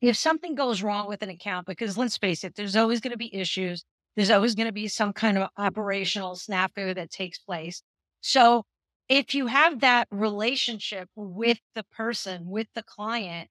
if something goes wrong with an account, because let's face it, there's always going to be issues. There's always going to be some kind of operational snafu that takes place. So if you have that relationship with the person, with the client,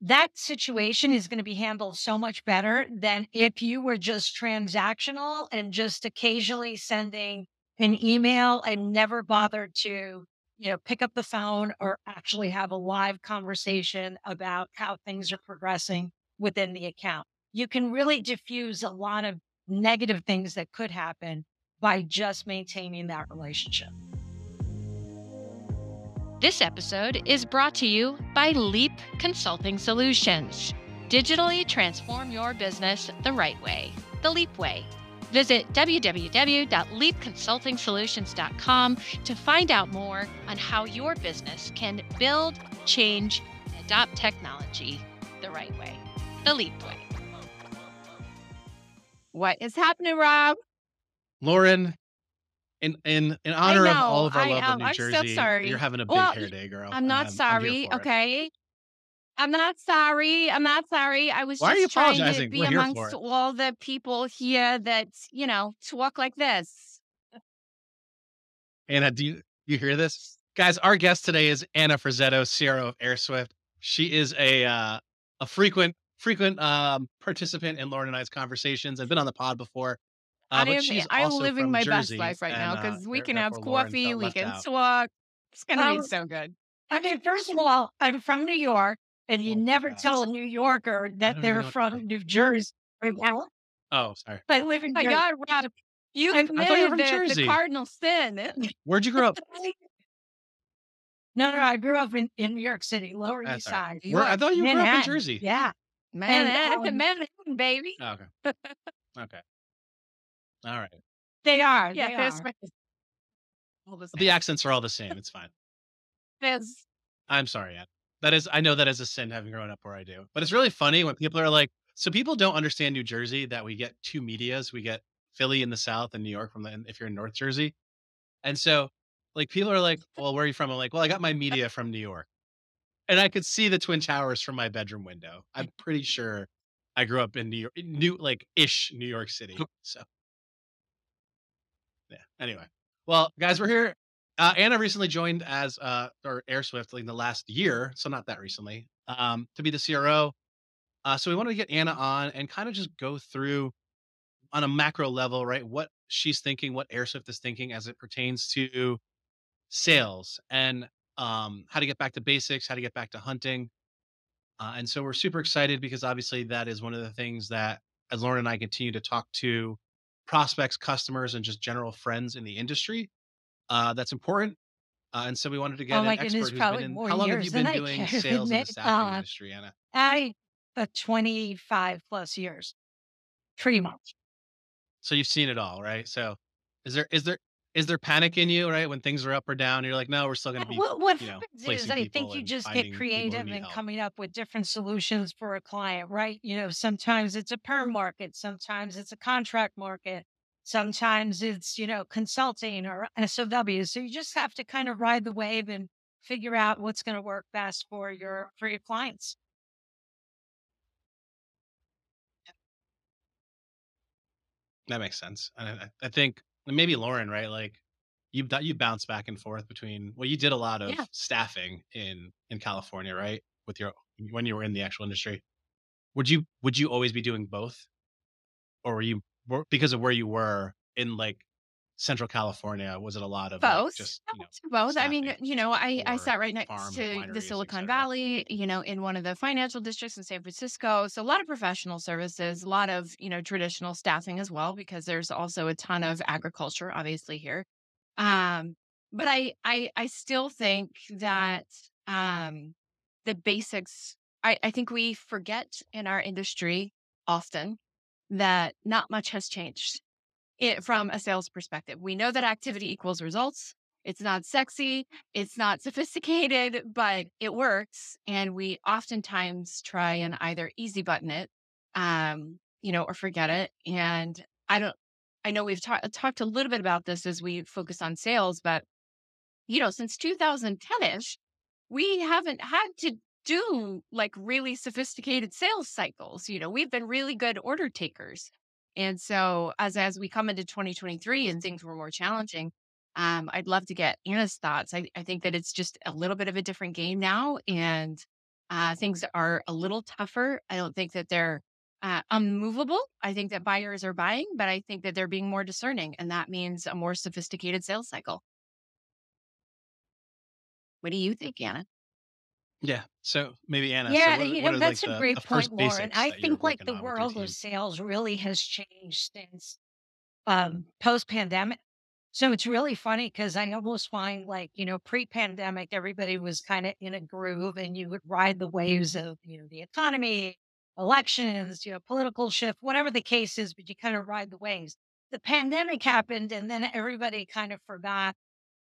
that situation is going to be handled so much better than if you were just transactional and just occasionally sending an email and never bothered to you know pick up the phone or actually have a live conversation about how things are progressing within the account you can really diffuse a lot of negative things that could happen by just maintaining that relationship this episode is brought to you by Leap Consulting Solutions. Digitally transform your business the right way, the Leap way. Visit www.leapconsultingsolutions.com to find out more on how your business can build, change, and adopt technology the right way, the Leap way. What is happening, Rob? Lauren, in in in honor of all of our I love of am. New I'm so Jersey, sorry. you're having a big Well, hair day, girl. I'm not I'm sorry, for it. okay? I'm not sorry. I'm not sorry. I was Why are you just trying to be We're amongst all the people here that, you know, talk like this. Anna, do you you hear this? Guys, our guest today is Anna Frazzetto, CRO of AirSwift. She is a uh, a frequent frequent um, participant in Lauren and I's conversations I've been on the pod before. Uh, I but am she's I'm living from my best life right now and, uh, because we can have therefore Lauren coffee, we can out. talk. It's gonna be Um, so good. I mean, first of all, I'm from New York, and you Oh, never God. tell a New Yorker that they're know what to from. New Jersey. Right now, Oh, sorry. I live in my Jersey. God, Rob, you I- I you committed from the, Jersey. the cardinal sin. Where'd you grow up? No, no, I grew up in, in New York City, Lower That's East. Side. Where, I thought you grew up in Jersey. Yeah. Manhattan, um, Manhattan, baby. Oh, okay. Okay. All right. They are. Yeah, they are. the The accents are all the same. It's fine. There's- I'm sorry, Ann. That is, I know that is a sin having grown up where I do. But it's really funny when people are like, so people don't understand New Jersey that we get two medias. We get Philly in the South and New York from the, if you're in North Jersey. And so, like, people are like, well, where are you from? I'm like, well, I got my media from New York. And I could see the Twin Towers from my bedroom window. I'm pretty sure I grew up in New York, new, like, ish New York City. So, yeah. Anyway, well, guys, we're here uh, Anna recently joined as uh, or AirSwift in the last year, so not that recently, um, to be the CRO. Uh, so we wanted to get Anna on and kind of just go through on a macro level, right? What she's thinking, what AirSwift is thinking as it pertains to sales and um, how to get back to basics, how to get back to hunting. Uh, and so we're super excited because obviously that is one of the things that, as Lauren and I continue to talk to prospects, customers, and just general friends in the industry, uh, that's important. Uh, and so we wanted to get Oh an my expert goodness, who's been in. How long have you been doing care sales in the staffing Uh, industry, Anna? I, uh, 25 plus years, pretty much. So you've seen it all, right? So is there is there is there panic in you, right? When things are up or down, you're like, no, we're still going to be. What, what you know, happens is I think you just get creative and help. coming up with different solutions for a client, right? You know, sometimes it's a perm market, sometimes it's a contract market, sometimes it's, you know, consulting or SOW. So you just have to kind of ride the wave and figure out what's going to work best for your for your clients. That makes sense. And I, I think maybe Lauren, right? Like you you bounce back and forth between. Well, you did a lot of Yeah. staffing in in California, right? With your when you were in the actual industry, would you would you always be doing both, or were you because of where you were in like Central California? Was it a lot of like, both just you know, both i mean you know i i sat right next to the silicon valley you know in one of the financial districts in san francisco so a lot of professional services a lot of you know traditional staffing as well because there's also a ton of agriculture obviously here um but i i i still think that um the basics i i think we forget in our industry often that not much has changed it from a sales perspective. We know that activity equals results. It's not sexy, it's not sophisticated, but it works. And we oftentimes try and either easy button it, um, you know, or forget it. And I don't, I know we've ta- talked a little bit about this as we focus on sales, but you know, since 2010 ish, we haven't had to do like really sophisticated sales cycles. You know, we've been really good order takers. And so as as we come into 2023 and things were more challenging, um, I'd love to get Anna's thoughts. I, I think that it's just a little bit of a different game now, and uh, things are a little tougher. I don't think that they're uh, unmovable. I think that buyers are buying, but I think that they're being more discerning, and that means a more sophisticated sales cycle. What do you think, Anna? Yeah. So maybe Anna. So Yeah, what, you what know, are like that's a the, great the point, Lauren. I think like the on with your world of sales really has changed since um post pandemic. So it's really funny because I almost find like, you know, pre pandemic, everybody was kind of in a groove and you would ride the waves of, you know, the economy, elections, you know, political shift, whatever the case is, but you kind of ride the waves. The pandemic happened and then everybody kind of forgot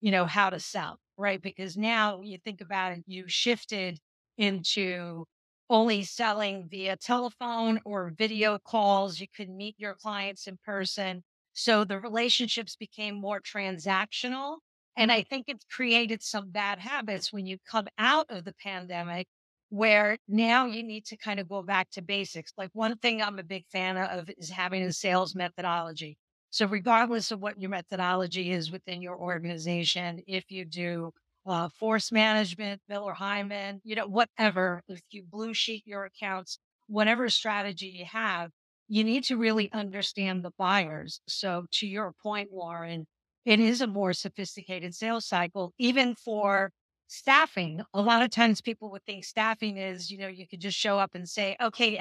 you know, how to sell, right? Because now you think about it, you shifted into only selling via telephone or video calls. You could meet your clients in person. So the relationships became more transactional. And I mm-hmm. think it's created some bad habits when you come out of the pandemic where now you need to kind of go back to basics. Like one thing I'm a big fan of is having a sales methodology. So, regardless of what your methodology is within your organization, if you do uh, force management, Miller Heiman, you know, whatever, if you blue sheet your accounts, whatever strategy you have, you need to really understand the buyers. So, to your point, Lauren, it is a more sophisticated sales cycle, even for staffing. A lot of times people would think staffing is, you know, you could just show up and say, okay,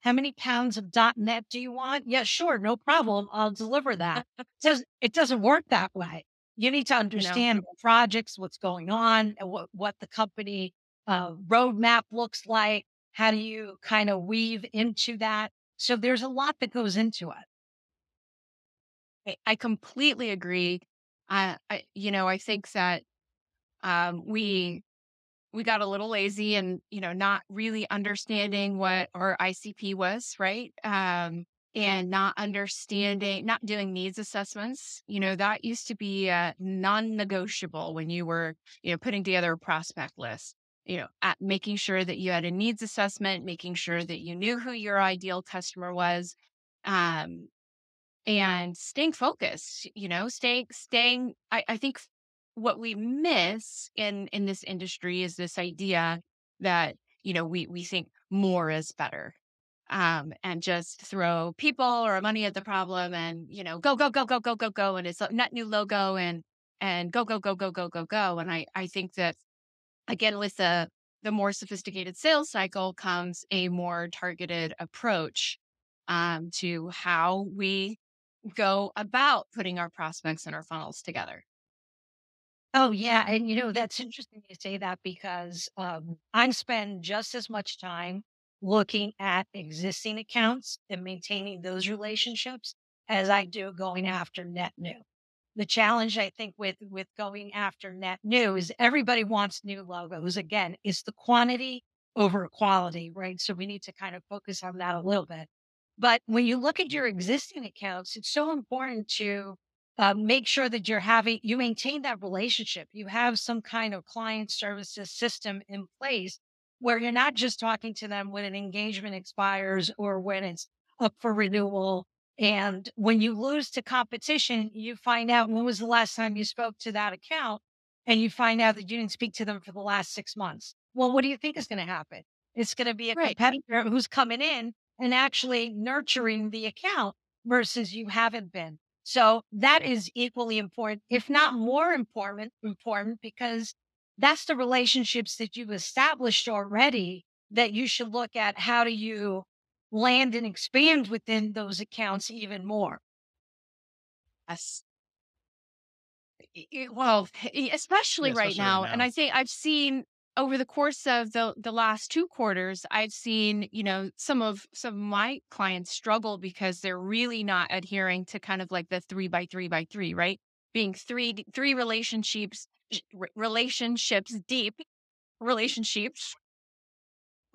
how many pounds of .NET do you want? Yeah, sure, no problem. I'll deliver that. It doesn't, it doesn't work that way. You need to You know, understand projects, what's going on, what, what the company uh, roadmap looks like. How do you kind of weave into that? So there's a lot that goes into it. I, I completely agree. I, I, you know, I think that um, we we got a little lazy and you know not really understanding what our ICP was, right? Um, and not understanding, not doing needs assessments. You know that used to be uh, non-negotiable when you were you know putting together a prospect list. You know, at making sure that you had a needs assessment, making sure that you knew who your ideal customer was, um, and staying focused. You know, staying staying. I, I think what we miss in in this industry is this idea that you know we we think more is better um and just throw people or money at the problem and you know go go go go go go go and it's a net new logo and and go go go go go go go and i i think that again with the the more sophisticated sales cycle comes a more targeted approach um to how we go about putting our prospects and our funnels together Oh yeah, and you know that's interesting you say that because um, I spend just as much time looking at existing accounts and maintaining those relationships as I do going after net new. The challenge I think with with going after net new is everybody wants new logos. Again, it's the quantity over quality, right? So we need to kind of focus on that a little bit. But when you look at your existing accounts, it's so important to uh, make sure that you're having you maintain that relationship you have some kind of client services system in place where you're not just talking to them when an engagement expires or when it's up for renewal and when you lose to competition you find out when was the last time you spoke to that account and you find out that you didn't speak to them for the last six months? Well what do you think is going to happen? It's going to be a right. competitor who's coming in and actually nurturing the account versus you haven't been. So that is equally important, if not more important, important because that's the relationships that you've established already that you should look at how do you land and expand within those accounts even more. yes. Y- well especially Yeah, right especially right now and i think i've seen over the course of the the last two quarters i've seen you know some of some of my clients struggle because they're really not adhering to kind of like the three by three by three right being three three relationships sh- relationships deep relationships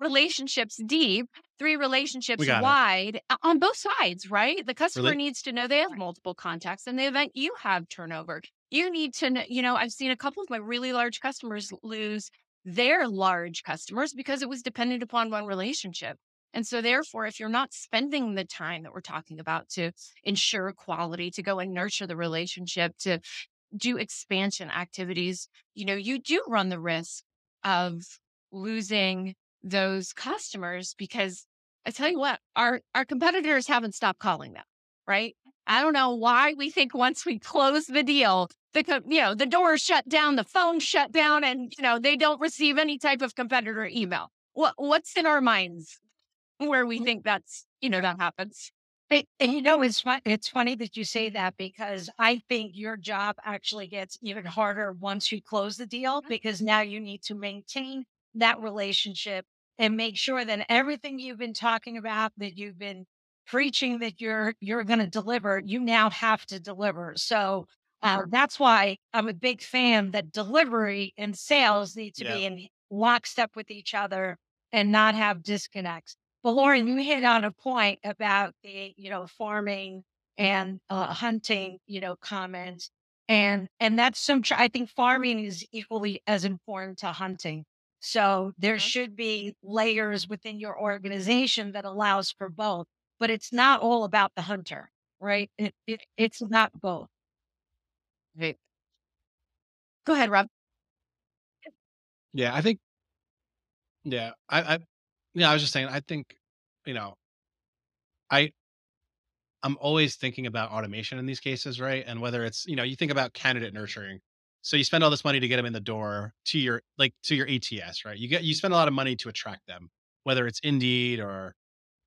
relationships deep, three relationships it. wide uh, on both sides, right? The customer needs to know they have multiple contacts in the event you have turnover. You need to know, you know, I've seen a couple of my really large customers lose their large customers because it was dependent upon one relationship. And so, therefore, if you're not spending the time that we're talking about to ensure quality, to go and nurture the relationship, to do expansion activities, you know, you do run the risk of losing those customers because I tell you what, our our competitors haven't stopped calling them, right? I don't know why we think once we close the deal, the you know the door shut down, the phone shut down, and you know they don't receive any type of competitor email. What what's in our minds where we think that's you know that happens? It, and you know, it's fun, it's funny that you say that because I think your job actually gets even harder once you close the deal because now you need to maintain that relationship and make sure that everything you've been talking about that you've been preaching that you're you're going to deliver you now have to deliver. So uh, that's why i'm a big fan that delivery and sales need to yeah. be in lockstep with each other and not have disconnects but lauren you hit on a point about the you know farming and uh, hunting you know comments and and that's some i think farming is equally as important to hunting so there should be layers within your organization that allows for both, but it's not all about the hunter, right? It, it it's not both. Right. Go ahead, Rob. Yeah, I think. Yeah, I, I, yeah, I was just saying. I think, you know, I, I'm always thinking about automation in these cases, right? And whether it's, you know, you think about candidate nurturing, so you spend all this money to get them in the door to your like to your ATS, right? You get you spend a lot of money to attract them, whether it's Indeed or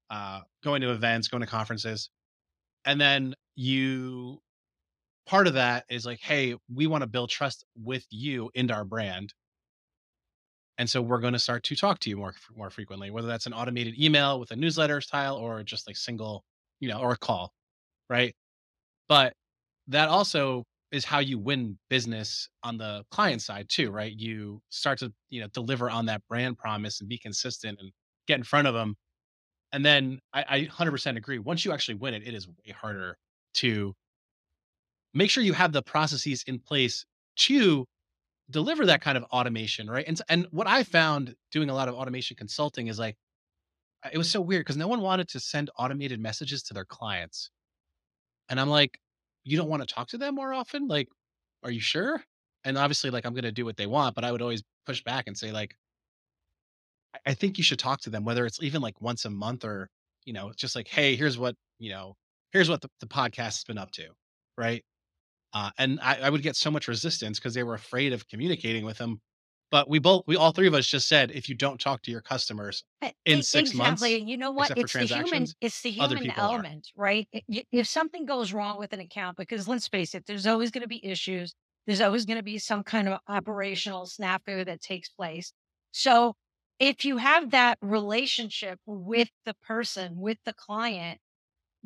uh, going to events, going to conferences, and then you part of that is like, hey, we want to build trust with you into our brand, and so we're going to start to talk to you more more frequently, whether that's an automated email with a newsletter style or just like single, you know, or a call, right? But that also is how you win business on the client side too, right? You start to, you know, deliver on that brand promise and be consistent and get in front of them. And then I, I 100% agree. Once you actually win it, it is way harder to make sure you have the processes in place to deliver that kind of automation, right? And and what I found doing a lot of automation consulting is like it was so weird because no one wanted to send automated messages to their clients. And I'm like, you don't want to talk to them more often? Like, are you sure? And obviously, like, I'm to do what they want, but I would always push back and say, like, I think you should talk to them, whether it's even like once a month or, you know, just like, hey, here's what, you know, here's what the, the podcast has been up to. Right. Uh, and I, I would get so much resistance because they were afraid of communicating with them but we both, we all three of us just said, if you don't talk to your customers in six exactly. months, you know what? It's the human, it's the human element, are. right? If something goes wrong with an account, because let's face it, there's always going to be issues. There's always going to be some kind of operational snafu that takes place. So if you have that relationship with the person, with the client,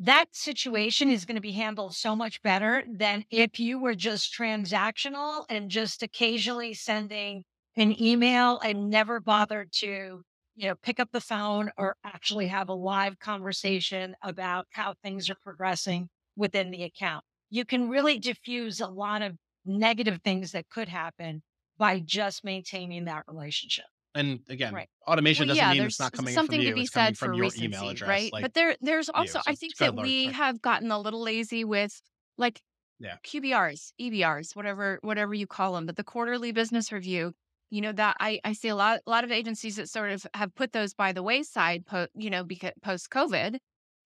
that situation is going to be handled so much better than if you were just transactional and just occasionally sending an email and never bothered to, you know, pick up the phone or actually have a live conversation about how things are progressing within the account. You can really diffuse a lot of negative things that could happen by just maintaining that relationship. And again, right. automation well, doesn't yeah, mean it's not coming something from you. to be said for recency, email address, right? Like but there, there's also, you, so I think that we have gotten a little lazy with like yeah. QBRs, EBRs, whatever, whatever you call them. But the quarterly business review, you know that I, I see a lot a lot of agencies that sort of have put those by the wayside po- you know because post covid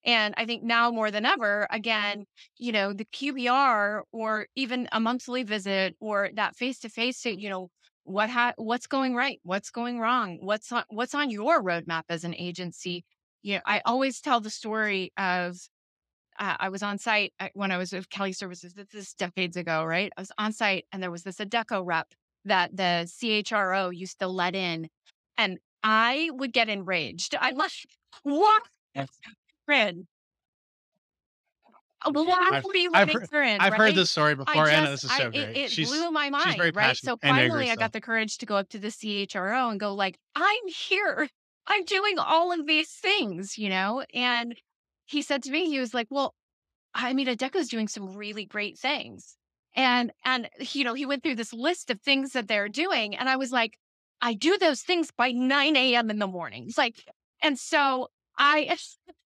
and i think now more than ever again you know the qbr or even a monthly visit or that face to face you know what ha- what's going right what's going wrong what's on what's on your roadmap as an agency you know i always tell the story of uh, I was on site uh, when I was with Kelly Services. This is decades ago, right? I was on site and there was this Adecco rep that the CHRO used to let in. And I would get enraged. I must what friend. Oh, Why I've, you I've, heard, I've right? heard this story before, just, Anna. This is so I, great. It, it blew my mind, right? So finally, I got the courage to go up to the CHRO and go, like, "I'm here. I'm doing all of these things, you know." And he said to me, he was like, "Well, I mean, Adecco's doing some really great things, and and you know he went through this list of things that they're doing and i was like I do those things by 9 a.m. in the morning. It's like, and so I,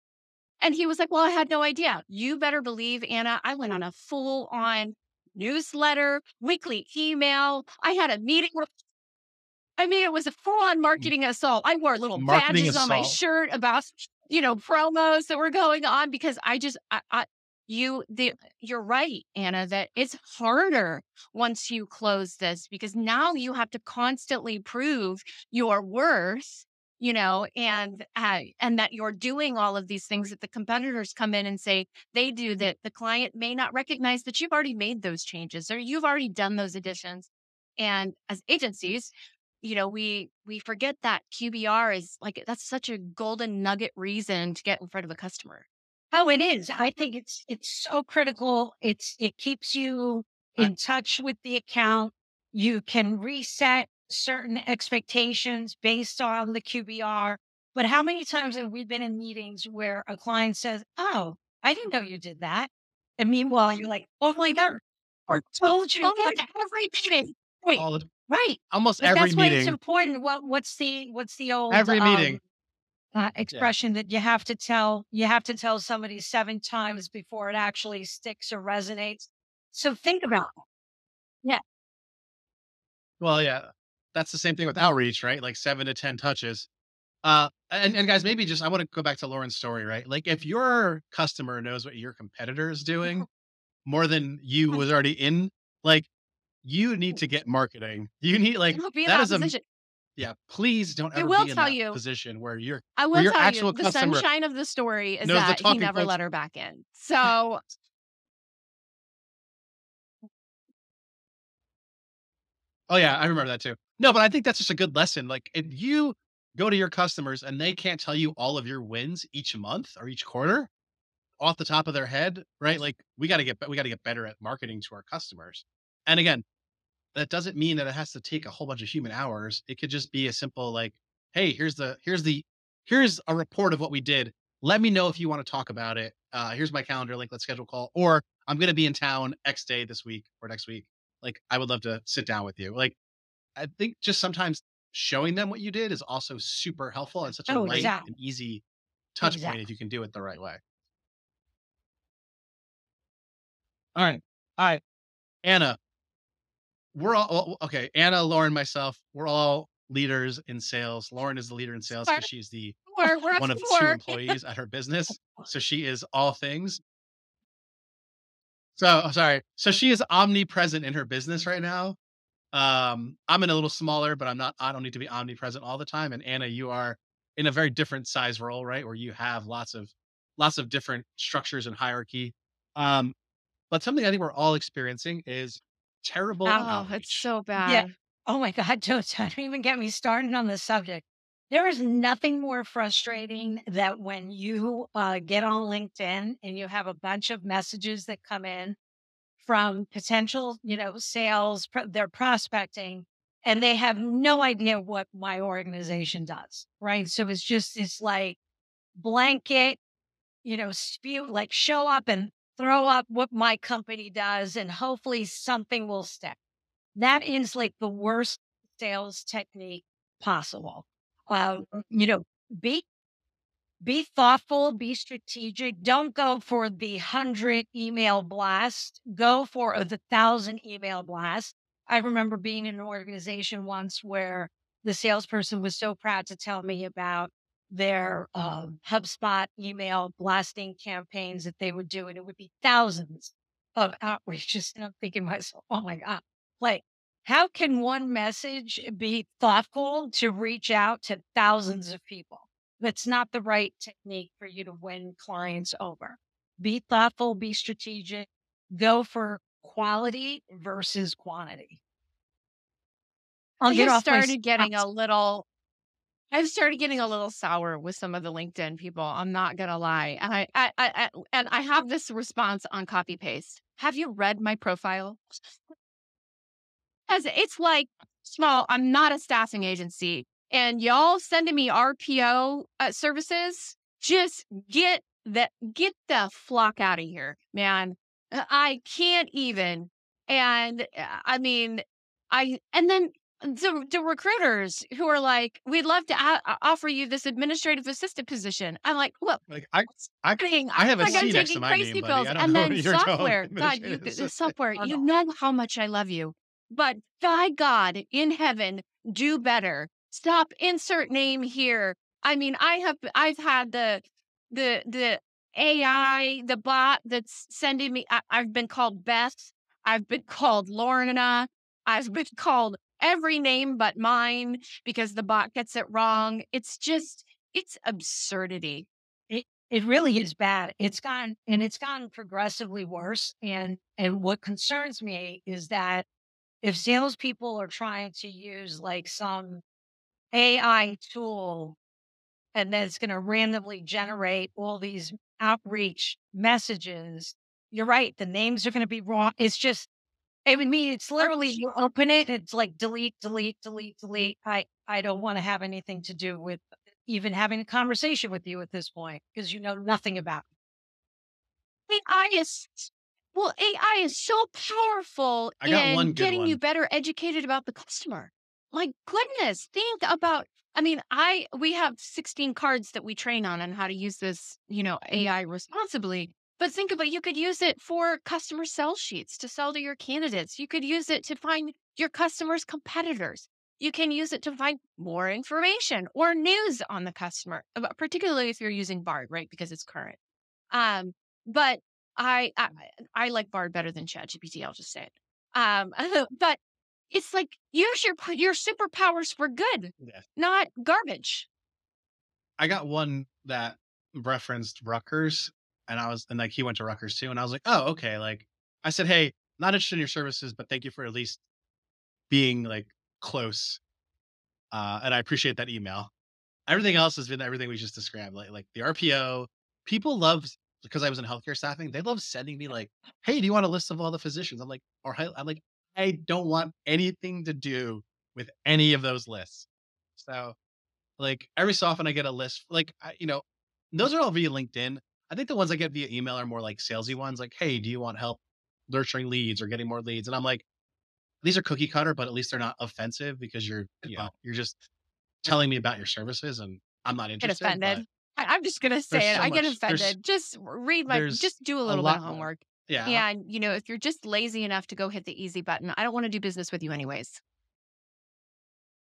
and he was like, Well, I had no idea. You better believe, Anna, I went on a full on newsletter, weekly email. I had a meeting with I mean, it was a full on mm. marketing assault. I wore little Marketing badges on my shirt about, you know, promos that were going on because I just, I, I, you, the, you're right, Anna, that it's harder once you close this because now you have to constantly prove your worth, you know, and, uh, and that you're doing all of these things that the competitors come in and say they do that the client may not recognize that you've already made those changes or you've already done those additions. And as agencies, you know we we forget that qbr is like that's such a golden nugget reason to get in front of a customer Oh, it is. I think it's it's so critical. It's it keeps you in touch with the account. You can reset certain expectations based on the QBR. But how many times have we been in meetings where a client says, "Oh, I didn't know you did that," and meanwhile you're like, "Oh my god, I told you oh every meeting wait All right." almost But every that's why it's meeting. important. What what's the what's the old Every meeting. um, uh, expression that you have to tell you have to tell somebody seven times before it actually sticks or resonates. So think about it. Yeah. Well, yeah, that's the same thing with outreach, right? Like seven to 10 touches. Uh, and, and guys, maybe just, I want to go back to Lauren's story, right? Like if your customer knows what your competitor is doing more than you was already in, like you need to get marketing. You need like, that that is a, position. yeah, please don't I ever will be in tell that you- position where you're, i will your tell actual you the sunshine of the story is that he never points. let her back in so Oh yeah, I remember that too. No, but I think that's just a good lesson. Like if you go to your customers and they can't tell you all of your wins each month or each quarter off the top of their head, right? Like we got to get we got to get better at marketing to our customers. And again, that doesn't mean that it has to take a whole bunch of human hours. It could just be a simple like, "Hey, here's the here's the here's a report of what we did. Let me know if you want to talk about it. Uh here's my calendar link. Let's schedule a call or I'm going to be in town X day this week or next week. Like I would love to sit down with you." Like I think just sometimes showing them what you did is also super helpful and such a Oh, light exactly. and easy touch Exactly. point if you can do it the right way. All right. All right. Anna, we're all okay. Anna, Lauren, myself, we're all leaders in sales. Lauren is the leader in sales because she's the we're, we're one of to two employees at her business. So she is all things. So oh, sorry. So she is omnipresent in her business right now. Um, I'm in a little smaller, but I'm not, I don't need to be omnipresent all the time. And Anna, you are in a very different size role, right? Where you have lots of lots of different structures and hierarchy. Um, but something I think we're all experiencing is terrible Oh, outreach. it's so bad yeah Oh my God, don't, don't even get me started on the subject. There is nothing more frustrating that when you uh, get on LinkedIn and you have a bunch of messages that come in from potential, you know, sales, they're prospecting, and they have no idea what my organization does, right? So it's just this like blanket, you know, spew, like show up and throw up what my company does, and hopefully something will stick. That is like the worst sales technique possible. Um, you know, be be thoughtful, be strategic. Don't go for the hundred email blast. Go for the thousand email blast. I remember being in an organization once where the salesperson was so proud to tell me about their um, HubSpot email blasting campaigns that they would do, and it would be thousands of outreaches. And I'm thinking myself, oh my God, like, how can one message be thoughtful to reach out to thousands of people? That's not the right technique for you to win clients over. Be thoughtful, be strategic, go for quality versus quantity. I'll get off my started getting a little I've started getting a little sour with some of the LinkedIn people. I'm not gonna lie, and I, I, I, I and I have this response on copy paste. Have you read my profile? As it's like small. I'm not a staffing agency, and y'all sending me RPO uh, services. Just get that, get the flock out of here, man. I can't even. And uh, I mean, I and then the, the recruiters who are like, we'd love to a- offer you this administrative assistant position. I'm like, well, like I, I, kidding. I have a I'm C next to taking my crazy name, buddy. pills. I don't And know then what you're talking software, God, you, the software, Oh, you know how much I love you, but by God in heaven, do better. Stop. Insert name here. I mean, I have, I've had the, the, the AI, the bot that's sending me. I, I've been called Beth. I've been called Lorna. I've been called every name but mine because the bot gets it wrong. It's just, it's absurdity. It it really is bad. It's gone and it's gotten progressively worse. And and what concerns me is that if salespeople are trying to use like some AI tool and then it's going to randomly generate all these outreach messages, you're right. The names are going to be wrong. It's just, I mean, it's literally you open it, it's like delete, delete, delete, delete. I I don't want to have anything to do with even having a conversation with you at this point because you know nothing about. it. AI is well, AI is so powerful I got in one good getting you better educated about the customer. My goodness, think about I mean, I we have 16 cards that we train on on how to use this, you know, AI responsibly. But think about you could use it for customer sell sheets to sell to your candidates. You could use it to find your customers' competitors. You can use it to find more information or news on the customer, particularly if you're using Bard, right? Because it's current. Um, but I, I I like Bard better than ChatGPT. I'll just say it. Um, but it's like use your your superpowers for good, Yeah. not garbage. I got one that referenced Rutgers, and I was, and like he went to Rutgers too, and I was like, oh, okay. Like I said, hey, not interested in your services, but thank you for at least being like close. Uh, and I appreciate that email. Everything else has been everything we just described, like like the RPO. People love because I was in healthcare staffing. They love sending me like, hey, do you want a list of all the physicians? I'm like, or I'm like, I don't want anything to do with any of those lists. So like every so often I get a list, like I, you know, those are all via LinkedIn. I think the ones I get via email are more like salesy ones, like, hey, do you want help nurturing leads or getting more leads? And I'm like, these are cookie cutter, but at least they're not offensive because you're, you know, you're just telling me about your services and I'm not interested. Get offended. I'm just gonna say it. so I get much- there's- offended. Just read my. Just do a a little bit lot of homework. Yeah, And you know, if you're just lazy enough to go hit the easy button, I don't want to do business with you anyways.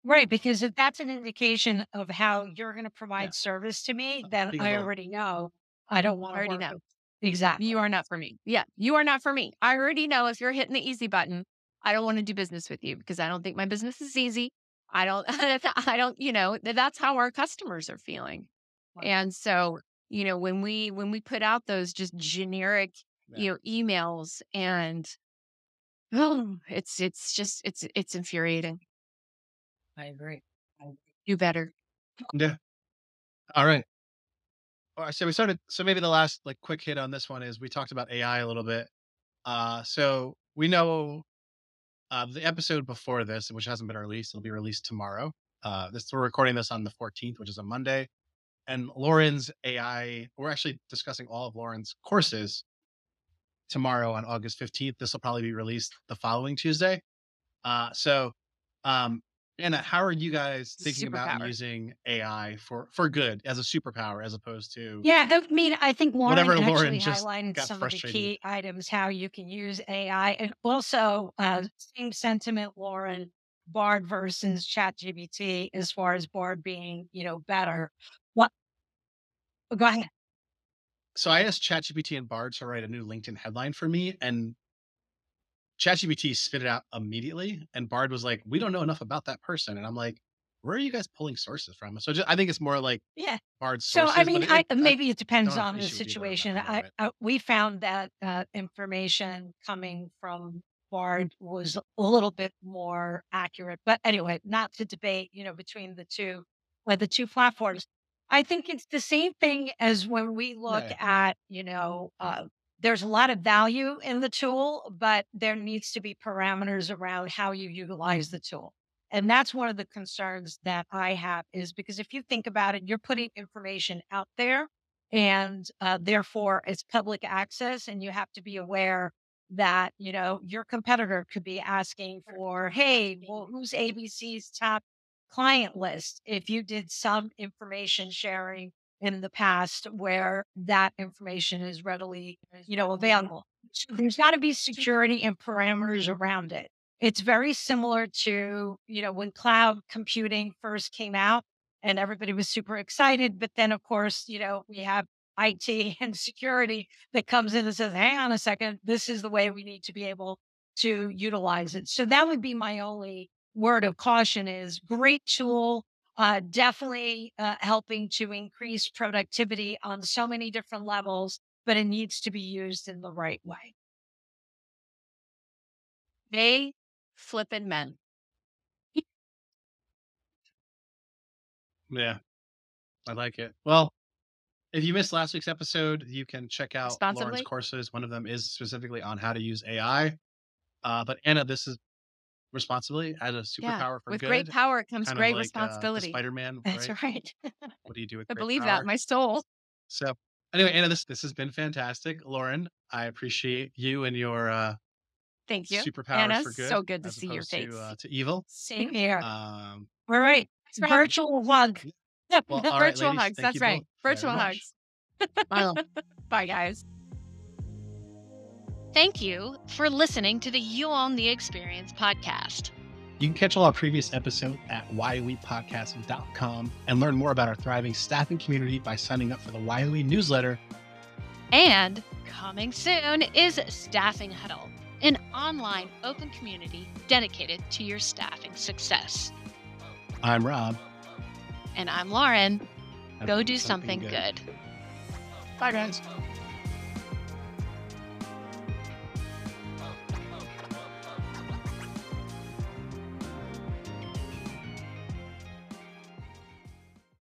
Right, because if that's an indication of how you're going to provide service to me, oh, then being I already know I don't want I to already know. Exactly. You are not for me. Yeah, you are not for me. I already know if you're hitting the easy button, I don't want to do business with you because I don't think my business is easy. I don't, I don't, you know, that's how our customers are feeling. Right. And so, you know, when we, when we put out those just generic, Yeah. you know, emails and, oh, it's, it's just, it's, it's infuriating. I agree. Do better. Yeah. All right. All right. So we started. So maybe the last like quick hit on this one is we talked about AI a little bit. Uh, so we know uh, the episode before this, which hasn't been released, it'll be released tomorrow. Uh, this we're recording this on the 14th, which is a Monday. And Lauren's AI, we're actually discussing all of Lauren's courses tomorrow on August 15th. This will probably be released the following Tuesday. Uh, so, um, Anna, how are you guys thinking about using AI for for good as a superpower as opposed to Yeah, I mean, I think Lauren Whatever actually Lauren just highlighted some of the key items how you can use AI, and also uh, same sentiment, Lauren. Bard versus ChatGPT, as far as Bard being, you know, better. What? Go ahead. So I asked ChatGPT and Bard to write a new LinkedIn headline for me, and ChatGPT spit it out immediately, and Bard was like, "We don't know enough about that person," and I'm like, "Where are you guys pulling sources from?" So just, I think it's more like Yeah. Bard's So sources. I mean, it- I, it- maybe it depends on the appreciate either of situation. I, right. I we found that uh, information coming from Bard was a little bit more accurate. But anyway, not to debate, you know, between the two, uh, the two platforms. I think it's the same thing as when we look at, you know, uh, there's a lot of value in the tool, but there needs to be parameters around how you utilize the tool. And that's one of the concerns that I have is because if you think about it, you're putting information out there and uh, therefore it's public access and you have to be aware that, you know, your competitor could be asking for, hey, well, who's ABC's top client list? If you did some information sharing in the past where that information is readily, you know, mm-hmm. available. So there's got to be security and parameters around it. It's very similar to, you know, when cloud computing first came out and everybody was super excited. But then, of course, you know, we have IT and security that comes in and says, hang on a second, this is the way we need to be able to utilize it. So that would be my only word of caution is great tool, uh, definitely uh, helping to increase productivity on so many different levels, but it needs to be used in the right way. They flippin' men. Yeah, I like it. Well, if you missed last week's episode, you can check out Lauren's courses. One of them is specifically on how to use AI. Uh, but Anna, this is responsibly as a superpower for With good. great power comes kind great like, uh, responsibility. Spider-Man, That's right? right. What do you do with that? I believe power? that, my soul. So anyway, Anna, this this has been fantastic. Lauren, I appreciate you and your uh, Thank you. superpowers Anna, for good. so good to see your face. To, uh, to evil. Same here. Um, All right. Virtual hug. well, right, Virtual ladies, hugs. That's right. Virtual hugs. Bye, guys. Thank you for listening to the You Own the Experience podcast. You can catch all our previous episodes at whyowepodcast.com and learn more about our thriving staffing community by signing up for the YOE newsletter. And coming soon is Staffing Huddle, an online open community dedicated to your staffing success. I'm Rob. And I'm Lauren. Go do something good. Bye, guys.